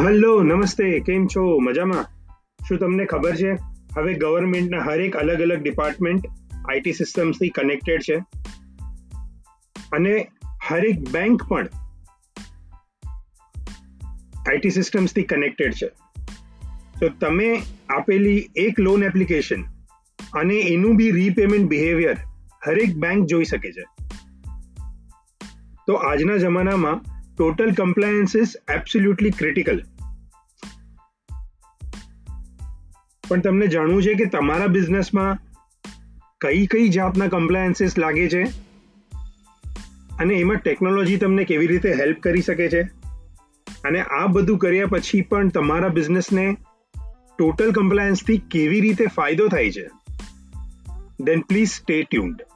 Hello, નમસ્તે. કેમ છો? મજામાં? શું તમને ખબર છે? હવે ગવર્મેન્ટના હરેક અલગ અલગ ડિપાર્ટમેન્ટ આઈટી સિસ્ટમ્સથી કનેક્ટેડ છે. અને હરેક બેંક પણ આઈટી સિસ્ટમ્સથી કનેક્ટેડ છે. તો તમે આપેલી એક લોન એપ્લિકેશન અને એનું બી રીપેમેન્ટ બિહેવિયર હરેક બેંક જોઈ શકે છે. તો આજના જમાનામાં total compliance is absolutely critical પણ તમને જાણવું છે કે તમારા બિઝનેસમાં કઈ કઈ જાતના કમ્પ્લાયન્સીસ લાગે છે? અને એમાં ટેકનોલોજી તમને કેવી રીતે હેલ્પ કરી શકે છે? અને આ બધું કર્યા પછી પણ તમારા બિઝનેસને ટોટલ કમ્પ્લાયન્સથી કેવી રીતે ફાયદો થાય છે? Then please stay tuned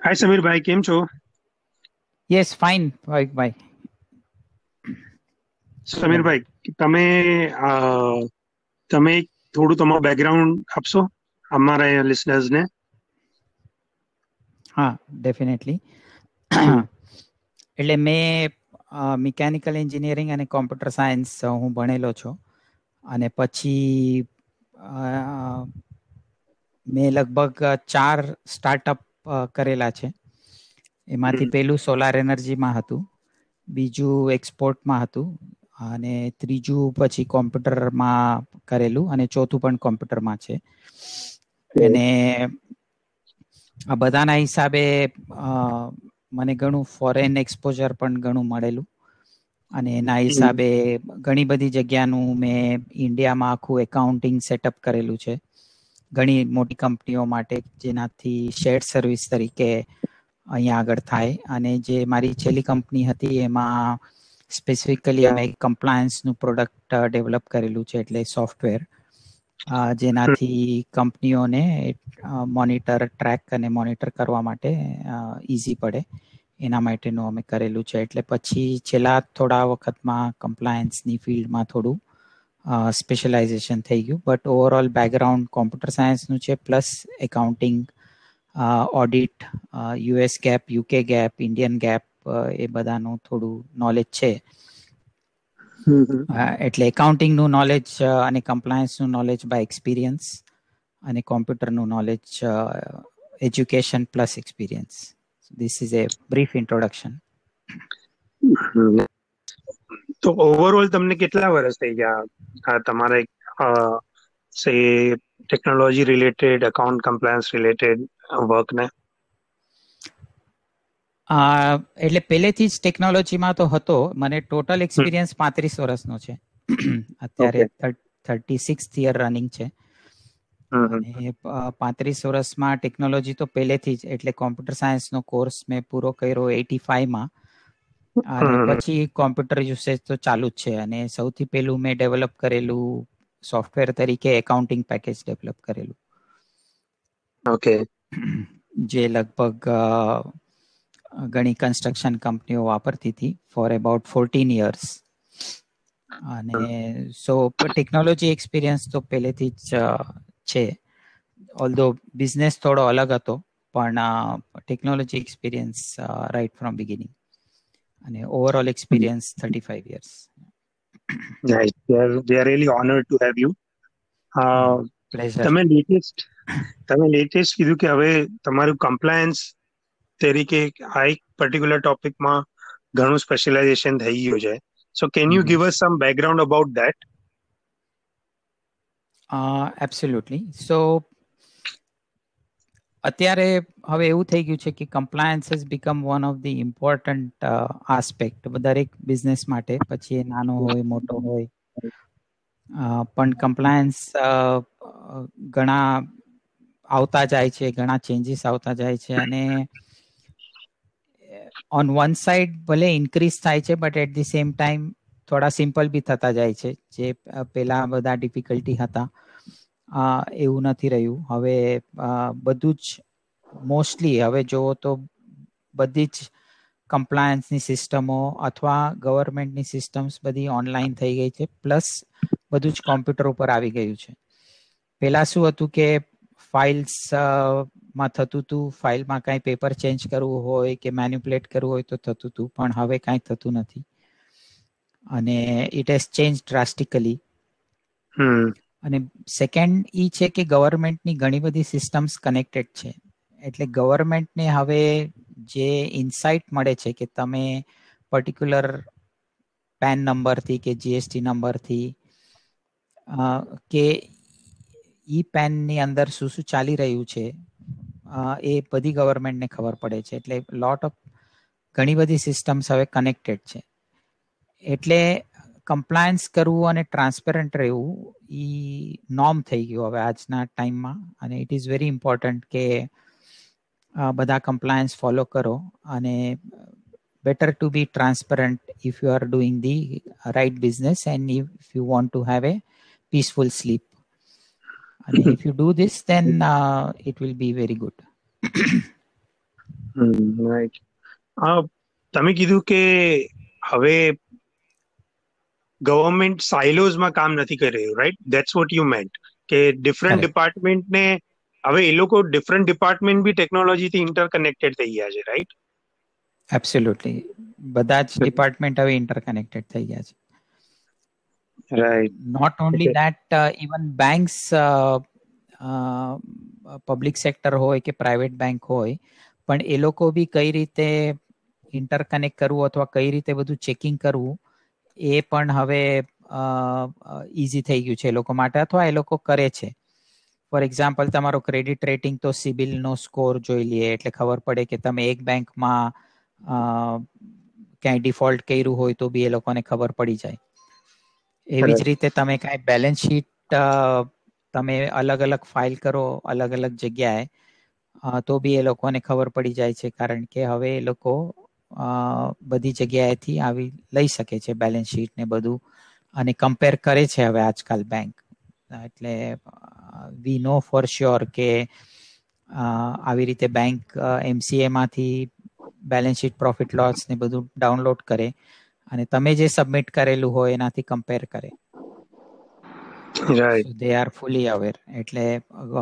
hi સમીરભાઈ કેમ છો? યસ ફાઇન ભાઈ સમીરભાઈ તમે તમે થોડું તમારું બેકગ્રાઉન્ડ આપશો અમારા લિસનર્સને હા ડેફિનેટલી એટલે મેં મિકેનિકલ એન્જિનિયરિંગ અને કોમ્પ્યુટર સાયન્સ હું ભણેલો છું. અને પછી મેં લગભગ ચાર સ્ટાર્ટઅપ કરેલા છે. એમાંથી પહેલું સોલાર એનર્જીમાં હતું બીજું એક્સપોર્ટમાં હતું અને ત્રીજું પછી કોમ્પ્યુટરમાં કરેલું અને ચોથું પણ કોમ્પ્યુટરમાં છે. અને આ બધાના હિસાબે મને ઘણું ફોરેન એક્સપોઝર પણ ઘણું મળેલું. અને એના હિસાબે ઘણી બધી જગ્યાનું મેં ઇન્ડિયામાં આખું એકાઉન્ટિંગ સેટઅપ કરેલું છે. ઘણી મોટી કંપનીઓ માટે જેનાથી શેર સર્વિસ તરીકે અહીંયા આગળ થાય. અને જે મારી છેલ્લી કંપની હતી, એમાં સ્પેસિફિકલી અમે કમ્પ્લાયન્સનું પ્રોડક્ટ ડેવલપ કરેલું છે, એટલે સોફ્ટવેર જેનાથી કંપનીઓને મોનિટર ટ્રેક અને મોનિટર કરવા માટે ઇઝી પડે. એના માટેનું અમે કરેલું છે. એટલે પછી છેલ્લા થોડા વખતમાં કમ્પ્લાયન્સની ફિલ્ડમાં થોડું સ્પેશિયલાઇઝેશન થઈ ગયું. બટ ઓવરઓલ બેકગ્રાઉન્ડ કોમ્પ્યુટર સાયન્સનું છે plus accounting audit US GAAP UK GAAP Indian GAAP એ બધાનું થોડું નોલેજ છે. એટલે એકાઉન્ટિંગનું નોલેજ અને કમ્પ્લાયન્સનું નોલેજ બાય એક્સપિરિયન્સ અને કોમ્પ્યુટરનું knowledge education plus experience this is a brief introduction તો ઓવરઓલ તમને કેટલા વર્ષ થઈ ગયા? તમારે say technology related account compliance related વર્કને એટલે પહેલેથી જ ટેકનોલોજીમાં તો હતો. મને ટોટલ એક્સપિરિયન્સ પાંત્રીસ વર્ષનો છે. અત્યારે થર્ટી સિક્સ યર રનિંગ છે. પાંત્રીસ વર્ષમાં ટેકનોલોજી તો પહેલેથી જ એટલે કોમ્પ્યુટર સાયન્સનો કોર્સ મેં પૂરો કર્યો એટી ફાઈવમાં. અને પછી કોમ્પ્યુટર યુસેજ તો ચાલુ જ છે. અને સૌથી પહેલું મેં ડેવલપ કરેલું સોફ્ટવેર તરીકે એકાઉન્ટિંગ પેકેજ ડેવલપ કરેલું. ઓકે જે લગભગ ઘણી કન્સ્ટ્રક્શન કંપનીઓ વાપરતી હતી ફોર અબાઉટ ફોર્ટીન યર્સ અને સો ટેકનોલોજી એક્સપિરિયન્સ તો પહેલેથી જ છે. ઓલધો બિઝનેસ થોડો અલગ હતો પણ technology experience right from beginning અને overall experience thirty five years Nice. We are, we are really honored to તમે લેટેસ્ટ તમે લેટેસ્ટ કીધું કે હવે તમારું કમ્પ્લાયન્સ તરીકે આ એક પર્ટિક્યુલર ટોપિકમાં ઘણું સ્પેશિયલાઇઝેશન થઈ ગયું છે. So can you give us some background about that absolutely so અત્યારે હવે એવું થઈ ગયું છે કે compliance has become one of the important aspect દરેક બિઝનેસ માટે. પછી એ નાનો હોય, મોટો હોય. પણ કમ્પ્લાયન્સ ઘણા આવતા જાય છે, ઘણા ચેન્જીસ આવતા જાય છે અને ઓન વન સાઈડ ભલે ઇન્ક્રીઝ થાય છે but at the same time થોડા સિમ્પલ બી થતા જાય છે. જે પેલા બધા ડિફિકલ્ટી હતા. એવું નથી રહ્યું. હવે બધું જ મોસ્ટલી હવે જુઓ તો બધી જ કમ્પ્લાયન્સની સિસ્ટમો અથવા ગવર્મેન્ટની સિસ્ટમ્સ બધી ઓનલાઈન થઈ ગઈ છે. પ્લસ બધું જ કોમ્પ્યુટર ઉપર આવી ગયું છે. પહેલા શું હતું કે ફાઇલ્સમાં થતું હતું ફાઇલમાં કાંઈ પેપર ચેન્જ કરવું હોય કે મેન્યુપ્લેટ કરવું હોય તો થતું હતું પણ હવે કાંઈ થતું નથી. અને ઇટ હેઝ ચેન્જ ડ્રાસ્ટિકલી અને સેકન્ડ ઈ છે કે ગવર્મેન્ટની ઘણી બધી સિસ્ટમ્સ કનેક્ટેડ છે. એટલે ગવર્મેન્ટને હવે જે ઇન્સાઇટ મળે છે કે તમે પર્ટિક્યુલર પેન નંબરથી કે જીએસટી નંબરથી કે ઈ પેનની અંદર શું શું ચાલી રહ્યું છે એ બધી ગવર્મેન્ટને ખબર પડે છે. એટલે લોટ ઓફ ઘણી બધી સિસ્ટમ્સ હવે કનેક્ટેડ છે. એટલે કમ્પ્લાયન્સ કરવું અને ટ્રાન્સપેરન્ટ રહેવું એ નોર્મ થઈ ગયું હવે આજના ટાઈમમાં અને ઇટ ઇઝ વેરી ઇમ્પોર્ટન્ટ કે બધા કમ્પ્લાયન્સ ફોલો કરો અને be transparent if you are doing the right business and if you want to have a peaceful sleep and if you do this then uh, it will be very good right તમે કીધું કે હવે government સાયલોઝમાં કામ નથી કરી રહ્યું right that's what you meant કે different ડિપાર્ટમેન્ટને હવે એ લોકો ડિફરન્ટ ડિપાર્ટમેન્ટ બી ટેકનોલોજીથી ઇન્ટરકનેક્ટેડ થઈ ગયા છે રાઈટ એબ્સોલ્યુટલી બધા જ ડિપાર્ટમેન્ટ હવે ઇન્ટરકનેક્ટેડ થઈ ગયા છે. Right not only that even banks public sector હોય કે પ્રાઇવેટ બેંક હોય પણ એ લોકો બી કઈ રીતે ઇન્ટરકનેક્ટ કરવું અથવા કઈ રીતે બધું ચેકિંગ કરવું એ પણ હવે ઇઝી થઈ ગયું છે એ લોકો માટે અથવા એ લોકો કરે છે. ફોર એક્ઝામ્પલ તમારો ક્રેડિટ રેટિંગ તો સિબિલનો સ્કોર જોઈ લઈએ એટલે ખબર પડે કે તમે એક બેંકમાં ક્યાંય ડિફોલ્ટ કર્યું હોય તો બી એ લોકોને ખબર પડી જાય. એવી જ રીતે તમે કાંઈ બેલેન્સ શીટ તમે અલગ અલગ ફાઇલ કરો અલગ અલગ જગ્યાએ તો બી એ લોકોને ખબર પડી જાય છે. કારણ કે હવે એ લોકો બધી જગ્યાએથી આવી લઈ શકે છે બેલેન્સ શીટ ને બધું. અને કમ્પેર કરે છે હવે આજકાલ બેંક એટલે વી નો ફોર શ્યોર કે આવી રીતે બેંક એમસીએમાંથી બેલેન્સ શીટ પ્રોફિટ લોસ ને બધું ડાઉનલોડ કરે. અને તમે જે સબમિટ કરેલું હોય એનાથી કમ્પેર કરે. દે આર ફૂલી અવેર એટલે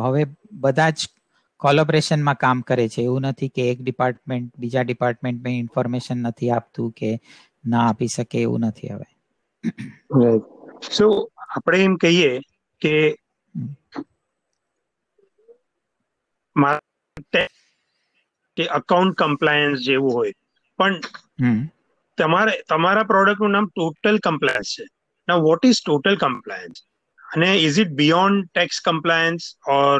હવે બધા જ કોલોબરેશનમાં કામ કરે છે. એવું નથી કે એક ડિપાર્ટમેન્ટ બીજા ડિપાર્ટમેન્ટમાં ઇન્ફોર્મેશન નથી આપતું કે ના આપી શકે એવું નથી હવે. સો આપણે એમ કહીએ કે કે અકાઉન્ટ કમ્પ્લાયન્સ જેવું હોય. પણ તમારે તમારા પ્રોડક્ટનું નામ ટોટલ કમ્પ્લાયન્સ છે. ના વોટ ઇઝ ટોટલ કમ્પ્લાયન્સ અને is it beyond tax compliance or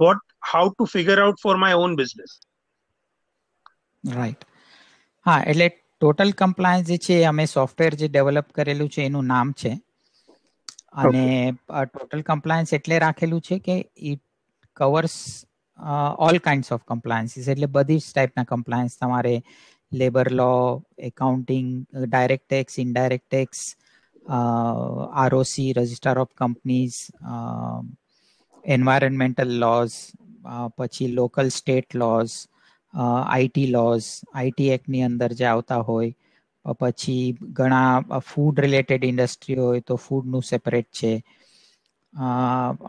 what how to figure out for my own business right હા એટલે ટોટલ કમ્પ્લાયન્સ જે છે અમે સોફ્ટવેર જે ડેવલપ કરેલું છે એનું નામ છે. અને ટોટલ કમ્પ્લાયન્સ એટલે રાખેલું છે કે it covers all kinds of compliances એટલે બધી જ ટાઈપના કમ્પ્લાયન્સ તમારે labour law accounting direct tax indirect tax ROC register of companies environmental laws પછી local state laws IT laws IT એક્ટની અંદર જે આવતા હોય પછી ઘણા ફૂડ રિલેટેડ ઇન્ડસ્ટ્રી હોય તો ફૂડનું સેપરેટ છે.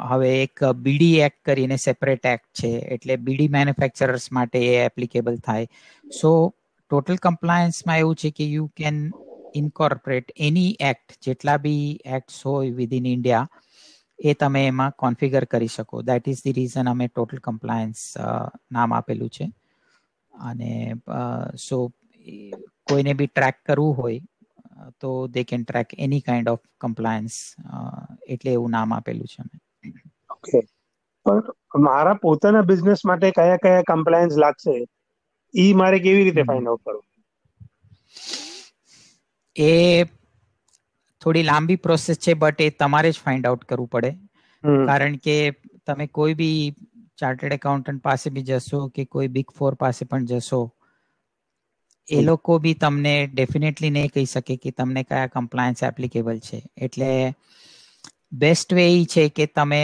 હવે એક બીડી એક્ટ કરીને સેપરેટ એક્ટ છે, એટલે બીડી મેન્યુફેક્ચરર્સ માટે એ એપ્લિકેબલ થાય. સો ટોટલ કમ્પ્લાયન્સમાં એવું છે કે you can incorporate any act જેટલા બી એક્ટ્સ હોય વિધિન ઇન્ડિયા એ તમે એમાં કોન્ફિગર કરી શકો. દેટ ઇઝ ધી રીઝન અમે ટોટલ કમ્પ્લાયન્સ નામ આપેલું છે. અને સો કોઈને બી ટ્રેક કરવું હોય તો they can track any kind of compliance એટલે એવું નામ આપેલું છે ઓકે પણ મારા પોતાના બિઝનેસ માટે કયા કયા કમ્પ્લાયન્સ લાગશે એ મારે કેવી રીતે ફાઇન્ડ આઉટ કરવું? એ થોડી લાંબી પ્રોસેસ છે બટ એ તમારે જ ફાઇન્ડ આઉટ કરવું પડે. કારણ કે તમે કોઈ બી ચાર્ટર્ડ એકાઉન્ટન્ટ પાસે બી જશો કે કોઈ બિગ ફોર પાસે પણ જશો એ લોકો બી તમને ડેફિનેટલી નહીં કહી શકે કે તમને કયા કમ્પ્લાયન્સ એપ્લિકેબલ છે. એટલે બેસ્ટ વે એ છે કે તમે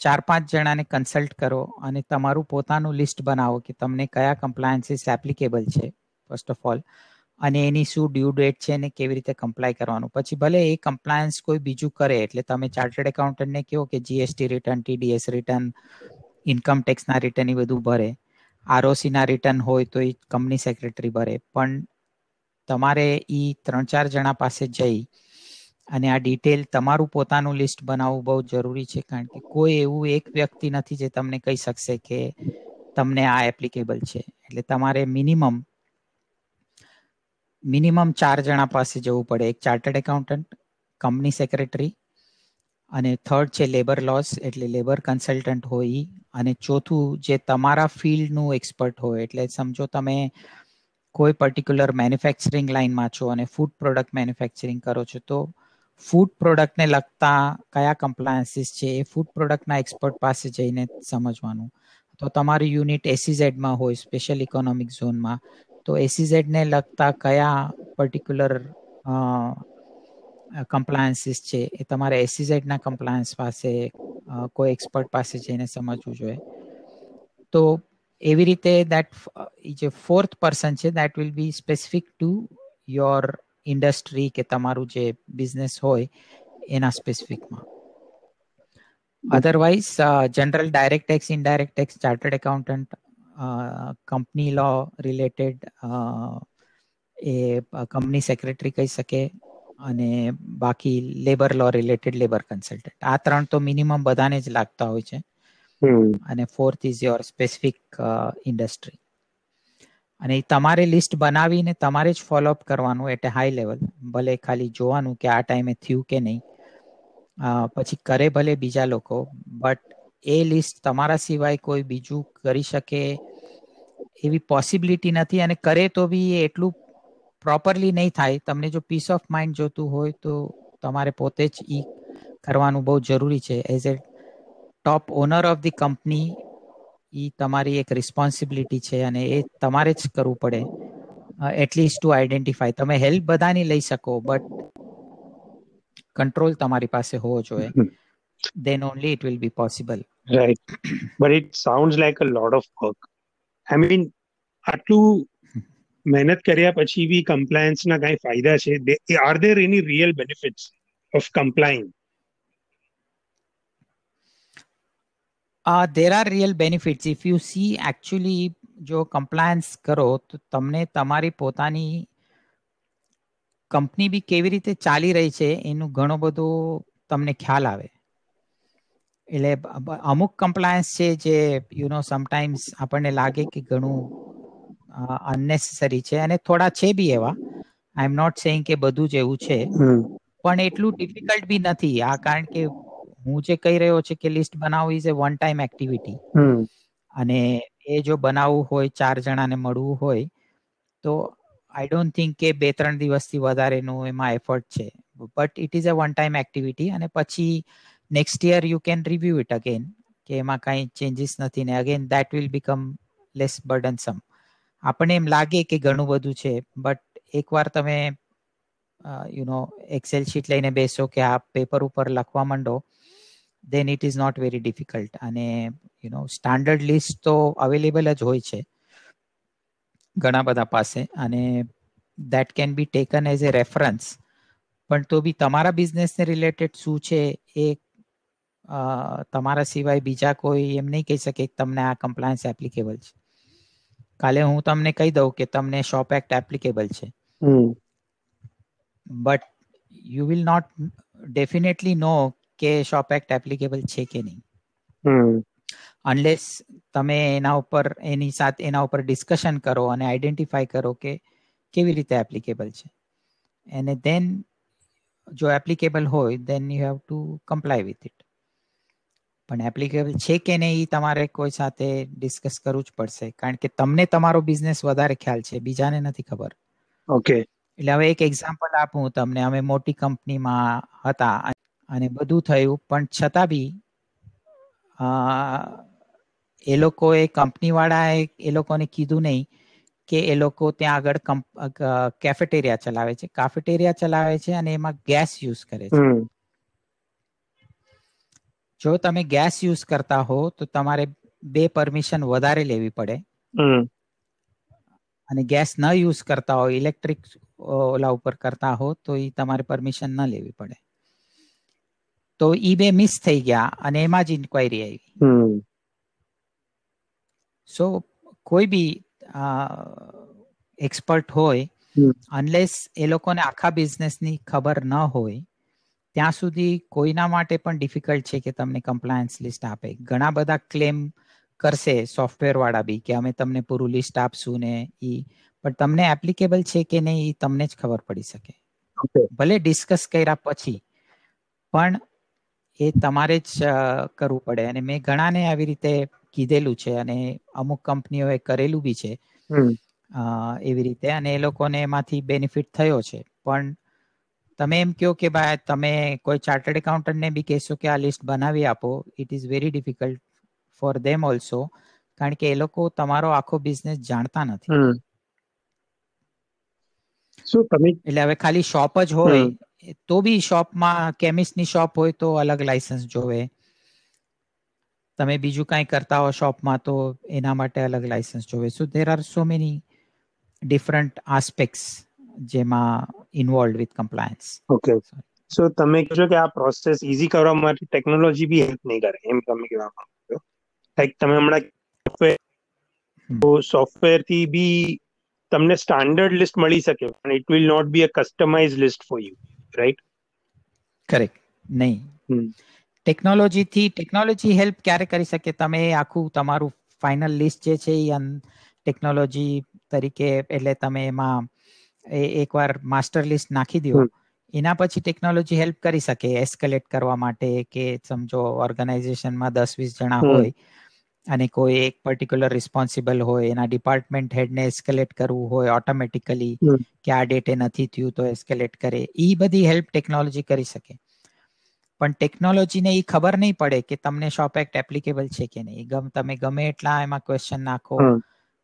ચાર પાંચ જણાને કન્સલ્ટ કરો અને તમારું પોતાનું લિસ્ટ બનાવો કે તમને કયા કમ્પ્લાયન્સીસ એપ્લિકેબલ છે ફર્સ્ટ ઓફ ઓલ અને એની શું ડ્યુ ડેટ છે ને કેવી રીતે કમ્પ્લાય કરવાનું? પછી ભલે એ કમ્પ્લાયન્સ કોઈ બીજું કરે, એટલે તમે ચાર્ટર્ડ એકાઉન્ટન્ટને કહો કે GST return TDS return income ટેક્સના return એ બધું ભરે. આરઓસીના રિટર્ન હોય તો એ કંપની સેક્રેટરી ભરે. પણ તમારે એ ત્રણ ચાર જણા પાસે જઈ અને આ ડિટેલ તમારું પોતાનું લિસ્ટ બનાવવું બહુ જરૂરી છે, કારણ કે કોઈ એવું એક વ્યક્તિ નથી જે તમને કહી શકશે કે તમને આ એપ્લિકેબલ છે. એટલે તમારે મિનિમમ મિનિમમ ચાર જણા પાસે જવું પડે. એક ચાર્ટર્ડ એકાઉન્ટન્ટ, કંપની સેક્રેટરી અને થર્ડ છે લેબર લોસ, એટલે લેબર કન્સલ્ટન્ટ હોય અને ચોથું જે તમારા ફિલ્ડનું એક્સપર્ટ હોય, એટલે સમજો તમે કોઈ પર્ટિક્યુલર મેન્યુફેક્ચરિંગ લાઇનમાં છો અને ફૂડ પ્રોડક્ટ મેન્યુફેક્ચરિંગ કરો છો, તો ફૂડ પ્રોડક્ટને લગતા કયા કમ્પ્લાયન્સીસ છે એ ફૂડ પ્રોડક્ટના એક્સપર્ટ પાસે જઈને સમજવાનું. તો તમારું યુનિટ એસીઝેડમાં હોય, સ્પેશિયલ ઇકોનોમિક ઝોનમાં તો એસીઝેડ ને લગતા કયા પર્ટિક્યુલર કમ્પ્લાયન્સીસ છે? એ તમારે એસીઝેડના કમ્પ્લાયન્સ પાસે કોઈ એક્સપર્ટ પાસે જઈને સમજવું જોઈએ. તો એવી રીતે દેટ જે ફોર્થ પર્સન છે that will be specific to your industry કે તમારું જે બિઝનેસ હોય એના સ્પેસિફિકમાં otherwise general direct tax indirect tax chartered accountant company law related એ કંપની સેક્રેટરી કહી શકે અને બાકી labour law related labour consultant આ ત્રણ તો મિનિમમ બધાને જ લાગતા હોય છે. અને fourth is your specific industry અને તમારે લિસ્ટ બનાવીને તમારે જ ફોલોઅપ કરવાનું એટલે હાઈ લેવલ ભલે ખાલી જોવાનું કે આ ટાઈમે થયું કે નહીં. પછી કરે ભલે બીજા લોકો બટ એ લિસ્ટ તમારા સિવાય કોઈ બીજું કરી શકે એવી પોસિબિલિટી નથી અને કરે તો બી એ એટલું પ્રોપરલી નહીં થાય. તમને જો પીસ ઓફ માઇન્ડ જોતું હોય તો તમારે પોતે જ ઈ કરવાનું બહુ જરૂરી છે. As a top owner of the company એ તમારી એક રિસ્પોન્સિબિલિટી છે અને એ તમારે જ કરવું પડે. એટલીસ્ટ ટુ આઈડેન્ટિફાય તમે હેલ્પ બધાની લઈ શકો બટ કંટ્રોલ તમારી પાસે હોવો જોઈએ. then only it will be possible. Right. But it sounds like a lot of work. I mean, આટલું મહેનત કર્યા પછી બી કમ્પ્લાયન્સના કાંઈ ફાયદા છે? Are there any real benefits of complying there are real benefits if you see actually જો compliance કરો, તો તમને તમારી પોતાની કંપની બી કેવી રીતે ચાલી રહી છે, એનું ઘણો બધો તમને ખ્યાલ આવે. એટલે અમુક કમ્પ્લાયન્સ છે જે યુ નો સમટાઈમ્સ આપણને લાગે કે ઘણું અનનેસેસરી છે અને થોડા છે બી એવા. આઈ એમ નોટ સેઈંગ કે બધું જ એવું છે. પણ એટલું ડિફિકલ્ટ બી નથી. આ કારણ કે હું જે કહી રહ્યો છે કે લિસ્ટ બનાવવું is a one time activity અને એ જો બનાવવું હોય ચાર જણાને મળવું હોય તો આઈ ડોન્ટ થિંક કે બે ત્રણ દિવસથી વધારેનું એમાં એફર્ટ છે. But it is a one time activity અને પછી next year you can review it again કે એમાં કાંઈ ચેન્જીસ નથી ને again that will become less burdensome આપણને એમ લાગે કે ઘણું બધું છે બટ એકવાર તમે યુ નો એક્સેલ શીટ લઈને બેસો કે આ પેપર ઉપર લખવા માંડો then it is not very difficult અને યુ નો સ્ટાન્ડર્ડ લિસ્ટ તો અવેલેબલ જ હોય છે ઘણા બધા પાસે અને that can be taken as a reference પણ તો બી તમારા બિઝનેસને રિલેટેડ શું છે એ તમારા સિવાય બીજા કોઈ એમ નહીં કહી શકે કે તમને આ કમ્પ્લાયન્સ એપ્લિકેબલ છે. કાલે હું તમને કહી દઉં કે તમને શોપ એક્ટ એપ્લિકેબલ છે. But you will not definitely know કે શોપ એક્ટ એપ્લિકેબલ છે કે નહીં. અનલેસ તમે એના ઉપર એની સાથે એના ઉપર ડિસ્કશન કરો અને આઈડેન્ટિફાય કરો કે કેવી રીતે એપ્લિકેબલ છે. અને દેન જો એપ્લિકેબલ હોય then you have to comply with it પણ એપ્લિકેબલ છે કે નહીં એ તમારે કોઈ સાથે ડિસ્કસ કરવું જ પડશે. કારણ કે તમને તમારો બિઝનેસ વધારે ખ્યાલ છે બીજાને નથી ખબર. ઓકે એટલે હવે એક એક્ઝામ્પલ આપું તમને. અમે મોટી કંપનીમાં હતા અને બધું થયું પણ છતાં બી એ લોકોએ કંપનીવાળાએ એ લોકોને કીધું નહીં કે એ લોકો ત્યાં આગળ કેફેટેરિયા ચલાવે છે. કાફેટેરિયા ચલાવે છે અને એમાં ગેસ યુઝ કરે છે. જો તમે ગેસ યુઝ કરતા હો તો તમારે બે પરમિશન વધારે લેવી પડે. અને ગેસ ન યુઝ કરતા હો ઇલેક્ટ્રિક ઓલા ઉપર કરતા હો તો એ તમારે પરમિશન ન લેવી પડે. તો ઈ બે મિસ થઈ ગયા અને એમાં જ ઇન્ક્વાયરી આવી. સો કોઈ બી એક્સપર્ટ હોય અનલેસ એ લોકોને આખા બિઝનેસની ખબર ન હોય ત્યાં સુધી કોઈના માટે પણ ડિફિકલ્ટ છે કે તમને કમ્પ્લાયન્સ લિસ્ટ આપે. ઘણા બધા ક્લેમ કરશે સોફ્ટવેર વાળા બી કે અમે તમને પૂરું લિસ્ટ આપશું ને એ પણ તમને એપ્લિકેબલ છે કે નહીં એ તમને જ ખબર પડી શકે. ભલે ડિસ્કસ કર્યા પછી પણ એ તમારે જ કરવું પડે. અને મેં ઘણાને આવી રીતે કીધેલું છે અને અમુક કંપનીઓએ કરેલું બી છે. એવી રીતે. અને એ લોકોને એમાંથી બેનિફિટ થયો છે. પણ તમે એમ કહો કે ભાઈ તમે કોઈ ચાર્ટર્ડ એકાઉન્ટન્ટને બી કહેશો કે આ લિસ્ટ બનાવી આપો it is very difficult for them also કારણ કે એ લોકો તમારો આખો બિઝનેસ જાણતા નથી. શું તમે એટલે હવે ખાલી શોપ જ હોય તો બી શોપમાં કેમિસ્ટની શોપ હોય તો અલગ લાયસન્સ જોવે. તમે બીજું કાંઈ કરતા હો શોપમાં તો એના માટે અલગ લાયસન્સ જોવે. So there are so many different aspects જેમાં involve with compliance okay so તમે કહો કે આ પ્રોસેસ ઈઝી કરવા માટે ટેકનોલોજી બી હેલ્પ નહીં કરે એમ તમે કહેવા માંગો છો. લાઈક તમે હમણાં સોફ્ટવેરથી બી તમને સ્ટાન્ડર્ડ લિસ્ટ મળી શકે પણ it will not be a customise list for you right correct નહીં. ટેકનોલોજીથી ટેકનોલોજી હેલ્પ ક્યારે કરી શકે? તમે આખું તમારું ફાઇનલ લિસ્ટ જે છે એ ટેકનોલોજી તરીકે એટલે તમે એમાં એકવાર માસ્ટર લિસ્ટ નાખી દો. એના પછી ટેકનોલોજી હેલ્પ કરી શકે એસ્કેલેટ કરવા માટે કે સમજો ઓર્ગેનાઇઝેશનમાં દસ વીસ જણા હોય અને કોઈ એક પર્ટિક્યુલર રિસ્પોન્સિબલ હોય એના ડિપાર્ટમેન્ટ હેડને એસ્કેલેટ કરવું હોય ઓટોમેટિકલી કે આ ડેટે નથી થયું તો એસ્કેલેટ કરે. એ બધી હેલ્પ ટેકનોલોજી કરી શકે. પણ ટેકનોલોજીને એ ખબર નહીં પડે કે તમને શોપ એક્ટ એપ્લિકેબલ છે કે નહીં. તમે ગમે એટલા એમાં ક્વેશ્ચન નાખો.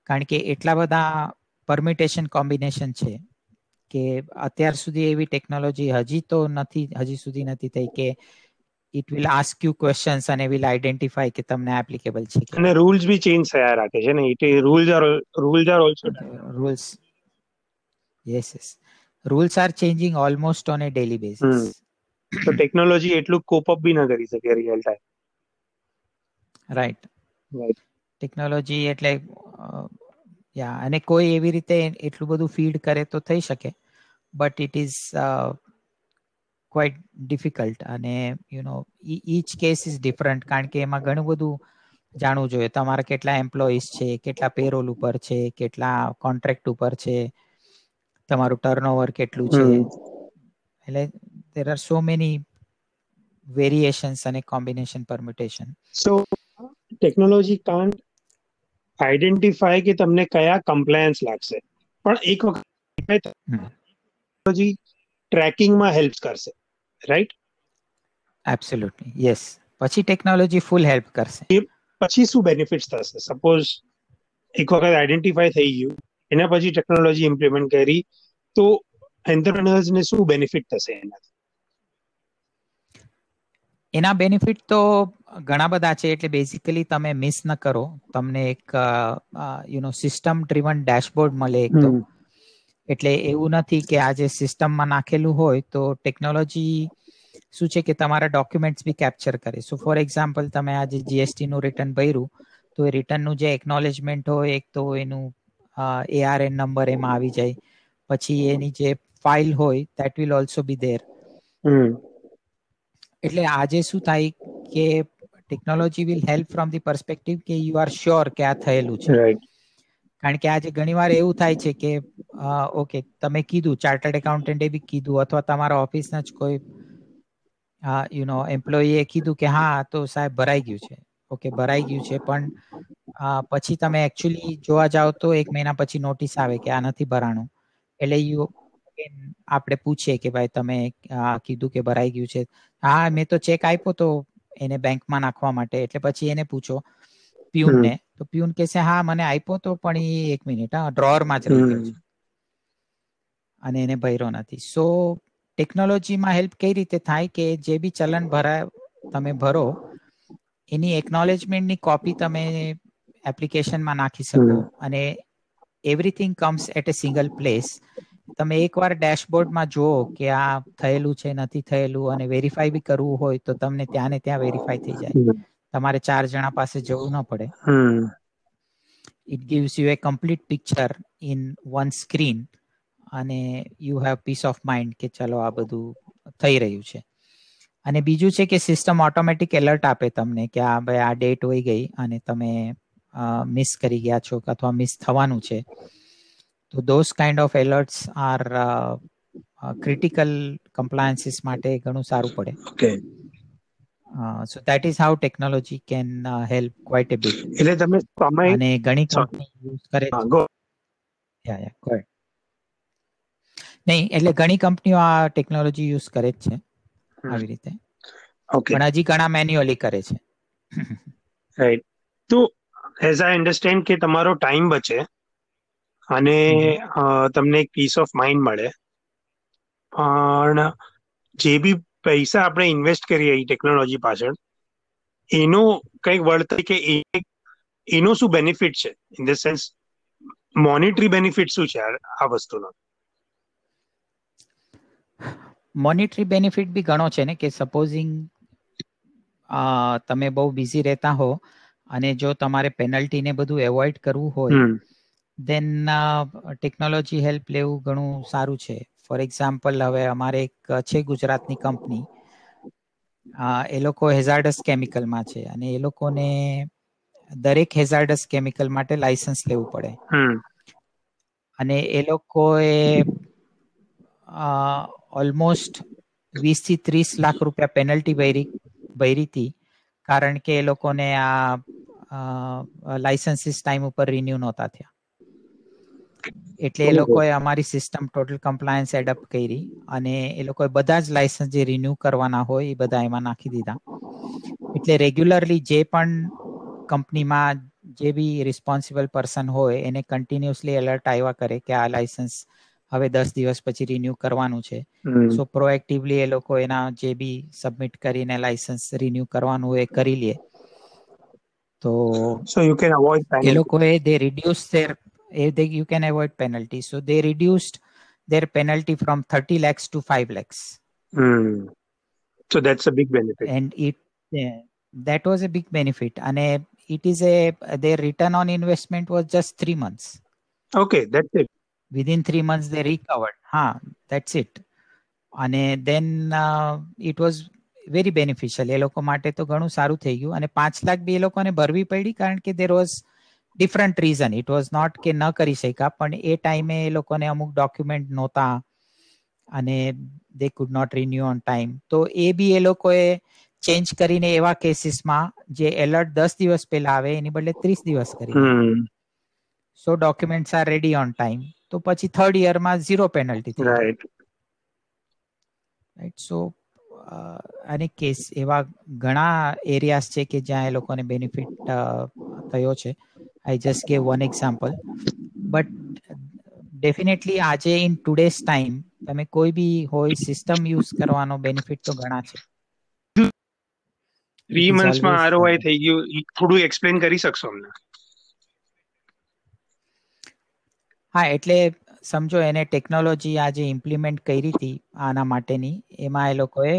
કારણ કે એટલા બધા પરમિટેશન કોમ્બિનેશન છે. કે અત્યાર સુધી એવી ટેકનોલોજી હજી તો નથી હજી સુધી નથી થઈ કે it will ask you questions અને વિલ આઈડેન્ટિફાઈ કે તમને એપ્લિકેબલ છે અને રૂલ્સ બી ચેન્જ થયા રાખે છે ને it rules are rules are also rules yes yes rules are changing almost on a daily basis તો ટેકનોલોજી એટલું કોપ અપ બી ન કરી શકે રિયલ ટાઈમ રાઈટ ટેકનોલોજી એટલે યા અને કોઈ એવી રીતે એટલું બધું ફીડ કરે તો થઈ શકે but it is quite difficult અને you know each case is different કારણ કે એમાં ઘણું બધું જાણવું જોઈએ. તમારા કેટલા એમ્પ્લોઈઝ છે કેટલા પેરોલ ઉપર છે કેટલા કોન્ટ્રાક્ટ ઉપર છે તમારું ટર્નઓવર કેટલું છે. એટલે there are so many variations અને combination permutation so technology can't identify કે તમને કયા કમ્પ્લાયન્સ લાગશે. પણ એક વખત ટેકનોલોજી ટ્રેકિંગમાં હેલ્પ કરશે. રાઈટ એબ્સોલ્યુટલી યસ પછી ટેકનોલોજી ફૂલ હેલ્પ કરશે. પછી શું બેનિફિટ્સ થશે? સપોઝ એક વખત આઈડેન્ટિફાય થઈ ગયું એના પછી ટેકનોલોજી ઇમ્પ્લિમેન્ટ કરી તો એન્ટરપ્રેનર્સને શું બેનિફિટ થશે એનાથી? એના બેનિફિટ તો ઘણા બધા છે એટલે બેઝિકલી તમે મિસ ન કરો. તમને એક you know system driven dashboard મળે એક તો. એટલે એવું નથી કે આ જે સિસ્ટમમાં નાખેલું હોય તો ટેકનોલોજી શું છે કે તમારા ડોક્યુમેન્ટ્સ બી કેપ્ચર કરે. સો ફોર એક્ઝામ્પલ તમે આજે જીએસટી નું રિટર્ન ભર્યું તો એ રિટર્નનું જે એકનોલેજમેન્ટ હોય એક તો એનું એઆરએન નંબર એમાં આવી જાય. પછી એની જે ફાઇલ હોય that will also be there એટલે આજે શું થાય કે technology will help from the perspective કે યુ આર શ્યોર કે આ થયેલું છે. કારણ કે આજે ઘણીવાર એવું થાય છે કે ઓકે તમે કીધું ચાર્ટર્ડ એકાઉન્ટન્ટે બી કીધું અથવા તમારા ઓફિસના જ કોઈ યુ નો એમ્પ્લોયીએ કીધું કે હા તો સાહેબ ભરાઈ ગયું છે. ઓકે ભરાઈ ગયું છે પણ પછી તમે એકચ્યુઅલી જોવા જાઓ તો એક મહિના પછી નોટિસ આવે કે આ નથી ભરાણું. એટલે યુ આપણે પૂછીએ કે ભાઈ તમે કીધું કે ભરાઈ ગયું છે. હા મેં તો ચેક આપ્યો તો એને બેંકમાં નાખવા માટે. એટલે પછી એને પૂછો પ્યુનને. તો પ્યુન કહેશે હા મને આપ્યો તો પણ એ એક મિનિટ હા ડ્રોરમાં જ રહી છે. અને એને ભર્યો નથી. સો ટેકનોલોજીમાં હેલ્પ કઈ રીતે થાય કે જે બી ચલન ભરાય તમે ભરો એની એકનોલેજમેન્ટની કોપી તમે એપ્લિકેશનમાં નાખી શકો અને everything comes at a single place તમે એકવાર ડેશબોર્ડમાં જુઓ કે આ થયેલું છે નથી થયેલું અને વેરીફાઈ બી કરવું હોય તો તમને ત્યાં ને ત્યાં વેરીફાઈ થઈ જાય. તમારે ચાર જણા પાસે જવું ન પડે. It gives you a complete picture in one screen અને you have peace of mind કે ચલો આ બધું થઈ રહ્યું છે. અને બીજું છે કે સિસ્ટમ ઓટોમેટિક એલર્ટ આપે તમને કે આ ભાઈ આ ડેટ હોઈ ગઈ અને તમે મિસ કરી ગયા છો અથવા મિસ થવાનું છે. તો those kind of alerts are critical compliances માટે ઘણું સારું પડે. Okay so that is how technology can help quite a bit એટલે તમે સમય અને ઘણી કંપની યુઝ કરે. યા યા ગો નહીં એટલે ઘણી કંપનીઓ આ ટેકનોલોજી યુઝ કરે જ છે આવી રીતે. ઓકે પણ હજી ઘણા મેન્યુઅલી કરે છે. રાઈટ તો એઝ આઈ અન્ડરસ્ટેન્ડ કે તમારો ટાઈમ બચે અને તમને એક પીસ ઓફ માઇન્ડ મળે. પણ જે બી પૈસા આપણે ઇન્વેસ્ટ કરીએ એ ટેકનોલોજી પાછળ એનો કંઈક વળતર કે એનો શું બેનિફિટ છે? In the sense monetary benefit શું છે આ વસ્તુનો? મોનિટરી બેનિફિટ બી ઘણો છે ને કે સપોઝિંગ તમે બહુ બિઝી રહેતા હો અને જો તમારે પેનલ્ટી ને બધું એવોઇડ કરવું હોય દેન ટેકનોલોજી હેલ્પ લેવું ઘણું સારું છે. ફોર એક્ઝામ્પલ હવે અમારે એક છે ગુજરાતની કંપની એ લોકો હેઝાર્ડસ કેમિકલમાં છે અને એ લોકોને દરેક હેઝાર્ડસ કેમિકલ માટે લાયસન્સ લેવું પડે. અને એ લોકોએ ઓલમોસ્ટ વીસથી ત્રીસ લાખ રૂપિયા પેનલ્ટી ભરી ભરી હતી. કારણ કે એ લોકોને આ લાયસન્સીસ ટાઈમ ઉપર રિન્યુ નહોતા થયા. એટલે એ. લોકોએ અમારી સિસ્ટમ ટોટલ કમ્પ્લાયન્સ એડપ્ટ કરી અને એ લોકોએ બધા જ લાયસન્સ જે રિન્યુ કરવાના હોય એ બધા એમાં નાખી દીધા. એટલે રેગ્યુલરલી જે પણ કંપનીમાં જે બી રિસ્પોન્સિબલ પર્સન હોય એને કન્ટિન્યુઅસલી એલર્ટ આવ્યા કરે કે આ લાયસન્સ હવે દસ દિવસ પછી રિન્યુ કરવાનું છે. સો પ્રોએક્ટિવલી એ લોકો એના જે બી સબમિટ કરીને લાયસન્સ રિન્યુ કરવાનું હોય એ કરી લે. તો સો યુ કેન અવોઇડ એ લોકોએ they reduce their they you can avoid penalty so they reduced their penalty from 30 lakhs to 5 lakhs Hmm. So that's a big benefit. and it yeah, that was a big benefit and a, it is a their return on investment was just 3 months Okay, that's it. within 3 months they recovered ha that's it અને then it was very beneficial એ લોકો માટે તો ઘણું સારું થઈ ગયું અને પાંચ લાખ બી એ લોકોને ભરવી પડી કારણ કે there was different reason it was not કે ન કરી શક્યા પણ એ ટાઈમે એ લોકોને અમુક ડોક્યુમેન્ટ નહોતા અને they could not renew on time તો એ બી એ લોકોએ ચેન્જ કરીને એવા કેસીસમાં જે એલર્ટ દસ દિવસ પહેલા આવે એની બદલે ત્રીસ દિવસ કરી. So documents are ready on time તો પછી થર્ડ યરમાં ઝીરો પેનલ્ટી થઈ રાઈટ સો અને કેસ એવા ઘણા એરિયાસ છે કે જ્યાં એ લોકોને બેનિફિટ થયો છે. I just gave one example but definitely આજે ઇન ટુડેઝ ટાઈમ તમે કોઈ બી હોય સિસ્ટમ યુઝ કરવાનો બેનિફિટ તો ઘણા છે. થ્રી મંથ્સમાં આરઓઆઈ થઈ ગયું. થોડું એક્સપ્લેન કરી શકશો અમને? હા એટલે સમજો એને ટેકનોલોજી આજે ઇમ્પ્લિમેન્ટ કરી હતી આના માટેની. એમાં એ લોકોએ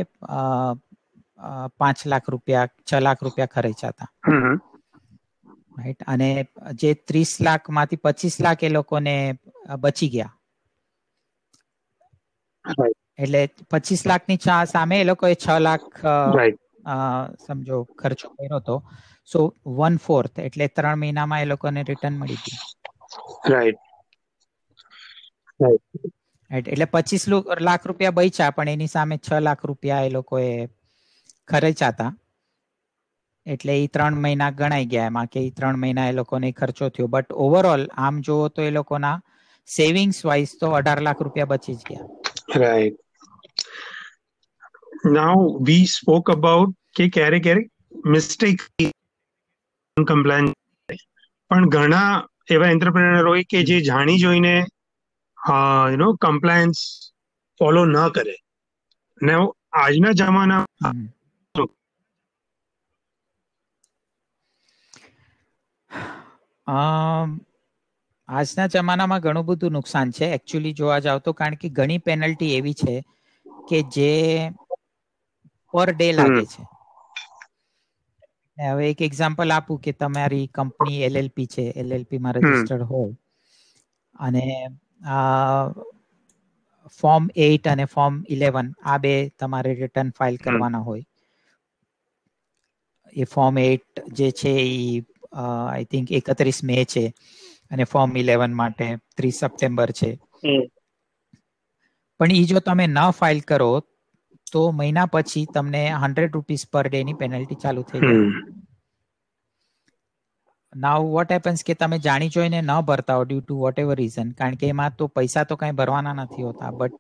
પાંચ લાખ રૂપિયા છ લાખ રૂપિયા ખર્ચ્યા હતા. રાઈટ અને જે ત્રીસ લાખમાંથી પચીસ લાખ એ લોકોને બચી ગયા. એટલે પચીસ લાખની સામે એ લોકોએ છ લાખ સમજો ખર્ચો કર્યો હતો. સો વન ફોર્થ એટલે ત્રણ મહિનામાં એ લોકોને રિટર્ન મળી ગયું. રાઈટ એટલે પચીસ લાખ રૂપિયા બચ્યા પણ એની સામે છ લાખ રૂપિયા એ લોકોએ ખર્ચ્યા હતા. એટલે એ ત્રણ મહિના ગણાઈ ગયા એમાં કે એ ત્રણ મહિના એ લોકોને ખર્ચો થયો. બટ ઓવરઓલ આમ જુઓ તો એ લોકોના સેવિંગ્સ વાઇઝ તો અઢાર લાખ રૂપિયા બચી જ ગયા. Right now we spoke about કે ક્યારેક ક્યારેક મિસ્ટેક કમ્પ્લેન પણ ઘણા એવા એન્ટરપ્રેનર હોય કે જે જાણી જોઈને યુ નો કમ્પ્લાયન્સ ફોલો ન કરે. ને આજના જમાના હમ. અમ, આજના જમાનામાં ઘણું બધું નુકસાન છે. એકચ્યુઅલી જોવા જાવ તો કારણ કે ઘણી પેનલ્ટી એવી છે કે જે પર ડે લાગે છે. હવે એક એક્ઝામ્પલ આપું કે તમારી કંપની એલએલપી છે. એલએલપી માં રજીસ્ટર્ડ હોય અને ફોર્મ એઇટ અને ફોર્મ ઇલેવન આ બે તમારે રિટર્ન ફાઇલ કરવાના હોય. એ ફોર્મ એઇટ જે છે એ આઈ થિંક એકત્રીસ મે છે અને ફોર્મ ઇલેવન માટે ત્રીસ સપ્ટેમ્બર છે. પણ એ જો તમે ન ફાઇલ કરો તો મહિના પછી તમને હંડ્રેડ રૂપીસ પર ડે ની પેનલ્ટી ચાલુ થઈ જાય. નાવ વોટ હેપન્સ કે તમે જાણી જોઈને ન ભરતા હો due to whatever reason કારણ કે એમાં તો પૈસા તો કઈ ભરવાના નથી હોતા બટ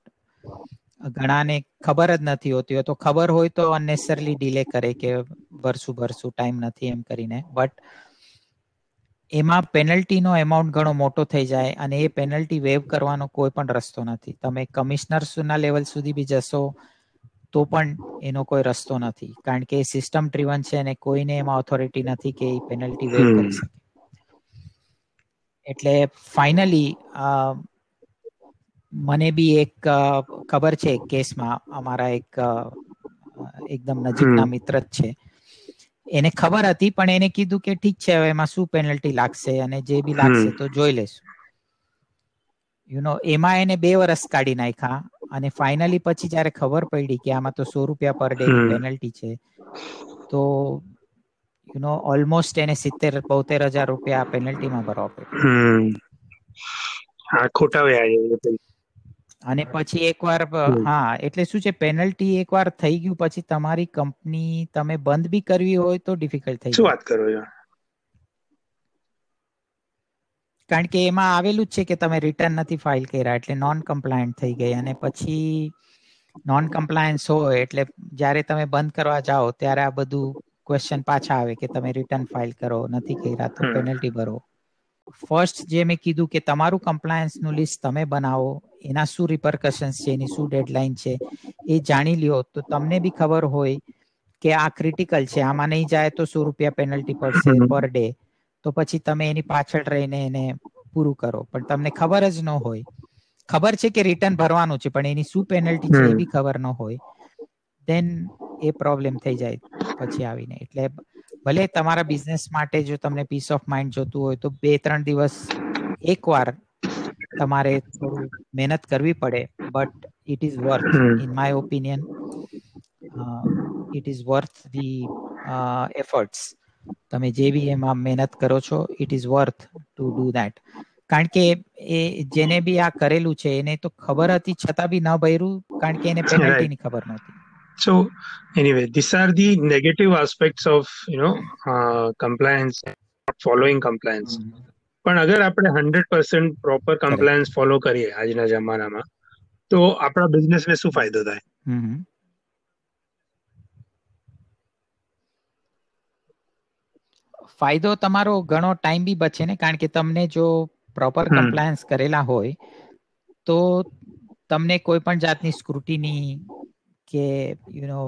ઘણાને ખબર જ નથી હોતી તો ખબર હોય તો અનનેસરલી ડીલે કરે કે ભરશું ભરશું ટાઈમ નથી એમ કરીને. બટ એમાં પેનલ્ટીનો એમાઉન્ટ ઘણો મોટો થઈ જાય અને એ પેનલ્ટી વેવ કરવાનો કોઈ પણ રસ્તો નથી. તમે કમિશનર્સના લેવલ સુધી બી જશો તો પણ એનો કોઈ રસ્તો નથી. કારણ કે સિસ્ટમ ડ્રીવન છે અને કોઈને એમાં ઓથોરિટી નથી કે એ પેનલ્ટી વેવ કરી શકે. એટલે ફાઇનલી મને બી એક ખબર છે કેસમાં અમારા એક એકદમ નજીકના મિત્ર જ છે. એને ખબર હતી પણ એને કીધું કે ઠીક છે હવે એમાં શું પેનલ્ટી લાગશે અને જે બી લાગશે તો જોઈ લેશું યુ નો એમાં એને બે વર્ષ કાઢી નાખ્યા અને ફાઇનલી પછી જયારે ખબર પડી કે આમાં તો સો રૂપિયા પર ડે પેનલ્ટી છે તો યુ નો ઓલમોસ્ટ એને સિત્તેર બોતેર હજાર રૂપિયા પેનલ્ટીમાં ભરવા પડ્યા. ખોટા વ્યાજ અને પછી એકવાર હા એટલે શું છે પેનલ્ટી એકવાર થઈ ગયું પછી તમારી કંપની તમે બંધ બી કરવી હોય તો ડિફિકલ્ટ થઈ શું વાત કરો છો? કારણ કે એમાં આવેલું જ છે કે તમે રિટર્ન નથી ફાઇલ કર્યા એટલે નોન કમ્પ્લાયન્ટ થઈ ગઈ અને પછી નોન કમ્પ્લાયન્સ હોય એટલે જ્યારે તમે બંધ કરવા જાઓ ત્યારે આ બધું ક્વેશ્ચન પાછા આવે કે તમે રિટર્ન ફાઇલ કરો નથી કર્યા તો પેનલ્ટી ભરો ફર્સ્ટ જે મેં કીધું કે તમારું કમ્પ્લાયન્સનું લિસ્ટ તમે બનાવો એના શું રિપરકશન્સ છે એની શું ડેડલાઇન છે એ જાણી લ્યો. તો તમને બી ખબર હોય કે આ ક્રિટિકલ છે આમાં નહીં જાય તો સો રૂપિયા પેનલ્ટી પડશે પર ડે તો પછી તમે એની પાછળ રહીને એને પૂરું કરો. પણ તમને ખબર જ ન હોય. ખબર છે કે રિટર્ન ભરવાનું છે પણ એની શું પેનલ્ટી છે એ બી ખબર ન હોય. દેન એ પ્રોબ્લેમ થઈ જાય પછી આવીને. એટલે ભલે તમારા બિઝનેસ માટે જો તમને પીસ ઓફ માઇન્ડ જોતું હોય તો બે ત્રણ દિવસ એકવાર તમારે થોડું મહેનત કરવી પડે. But it is worth in my opinion it is worth the efforts તમે જે બી એમાં મહેનત કરો છો it is worth to do that કારણ કે એ જેને બી આ કરેલું છે એને તો ખબર હતી છતાં બી ન ભર્યું કારણ કે એને પેનલ્ટીની ખબર નહોતી. So anyway these are the negative aspects of you know uh, compliance following compliance. પણ અગર આપણે hundred percent proper compliance follow કરીએ આજના જમાનામાં તો આપણા બિઝનેસને શું ફાયદો થાય? ફાયદો તમારો ઘણો ટાઈમ બી બચે ને કારણ કે તમને જો પ્રોપર કમ્પ્લાયન્સ કરેલા હોય તો તમને કોઈ પણ જાતની સ્ક્રુટીની કે યુ નો